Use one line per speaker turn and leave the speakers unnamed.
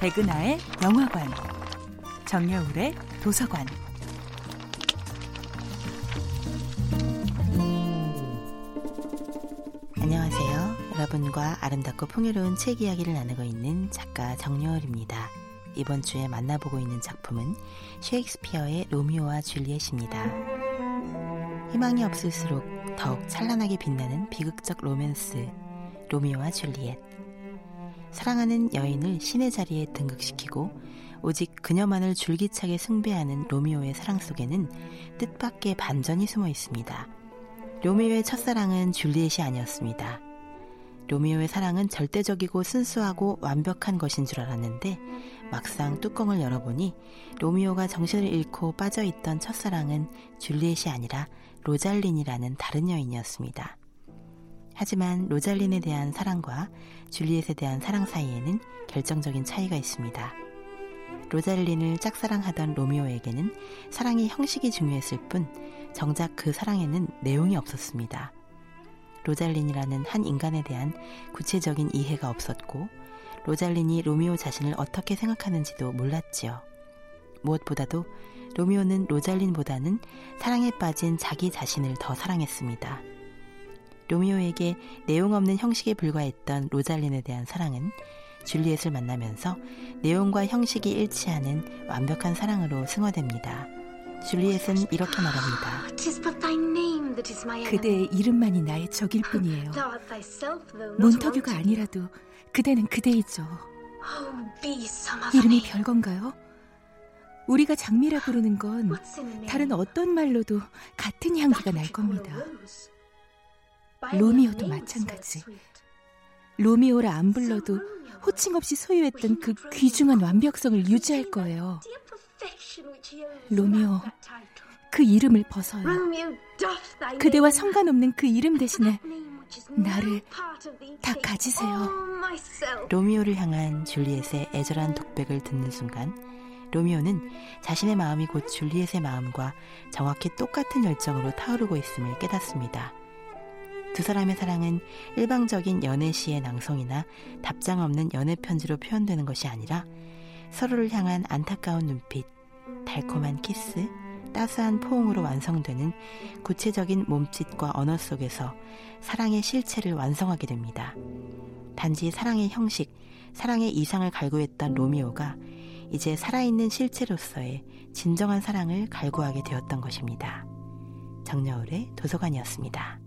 백은하의 영화관, 정여울의 도서관.
안녕하세요. 여러분과 아름답고 풍요로운 책 이야기를 나누고 있는 작가 정여울입니다. 이번 주에 만나보고 있는 작품은 셰익스피어의 로미오와 줄리엣입니다. 희망이 없을수록 더욱 찬란하게 빛나는 비극적 로맨스 로미오와 줄리엣. 사랑하는 여인을 신의 자리에 등극시키고 오직 그녀만을 줄기차게 숭배하는 로미오의 사랑 속에는 뜻밖의 반전이 숨어 있습니다. 로미오의 첫사랑은 줄리엣이 아니었습니다. 로미오의 사랑은 절대적이고 순수하고 완벽한 것인 줄 알았는데 막상 뚜껑을 열어보니 로미오가 정신을 잃고 빠져있던 첫사랑은 줄리엣이 아니라 로잘린이라는 다른 여인이었습니다. 하지만 로잘린에 대한 사랑과 줄리엣에 대한 사랑 사이에는 결정적인 차이가 있습니다. 로잘린을 짝사랑하던 로미오에게는 사랑의 형식이 중요했을 뿐 정작 그 사랑에는 내용이 없었습니다. 로잘린이라는 한 인간에 대한 구체적인 이해가 없었고 로잘린이 로미오 자신을 어떻게 생각하는지도 몰랐지요. 무엇보다도 로미오는 로잘린보다는 사랑에 빠진 자기 자신을 더 사랑했습니다. 로미오에게 내용 없는 형식에 불과했던 로잘린에 대한 사랑은 줄리엣을 만나면서 내용과 형식이 일치하는 완벽한 사랑으로 승화됩니다. 줄리엣은 이렇게 말합니다.
그대의 이름만이 나의 적일 뿐이에요. 몬터규가 아니라도 그대는 그대이죠. 이름이 별건가요? 우리가 장미라 부르는 건 다른 어떤 말로도 같은 향기가 날 겁니다. 로미오도 마찬가지. 로미오라 안 불러도 호칭 없이 소유했던 그 귀중한 완벽성을 유지할 거예요. 로미오, 그 이름을 벗어요. 그대와 상관없는 그 이름 대신에 나를 다 가지세요.
로미오를 향한 줄리엣의 애절한 독백을 듣는 순간 로미오는 자신의 마음이 곧 줄리엣의 마음과 정확히 똑같은 열정으로 타오르고 있음을 깨닫습니다. 두 사람의 사랑은 일방적인 연애시의 낭송이나 답장 없는 연애 편지로 표현되는 것이 아니라 서로를 향한 안타까운 눈빛, 달콤한 키스, 따스한 포옹으로 완성되는 구체적인 몸짓과 언어 속에서 사랑의 실체를 완성하게 됩니다. 단지 사랑의 형식, 사랑의 이상을 갈구했던 로미오가 이제 살아있는 실체로서의 진정한 사랑을 갈구하게 되었던 것입니다. 정여울의 도서관이었습니다.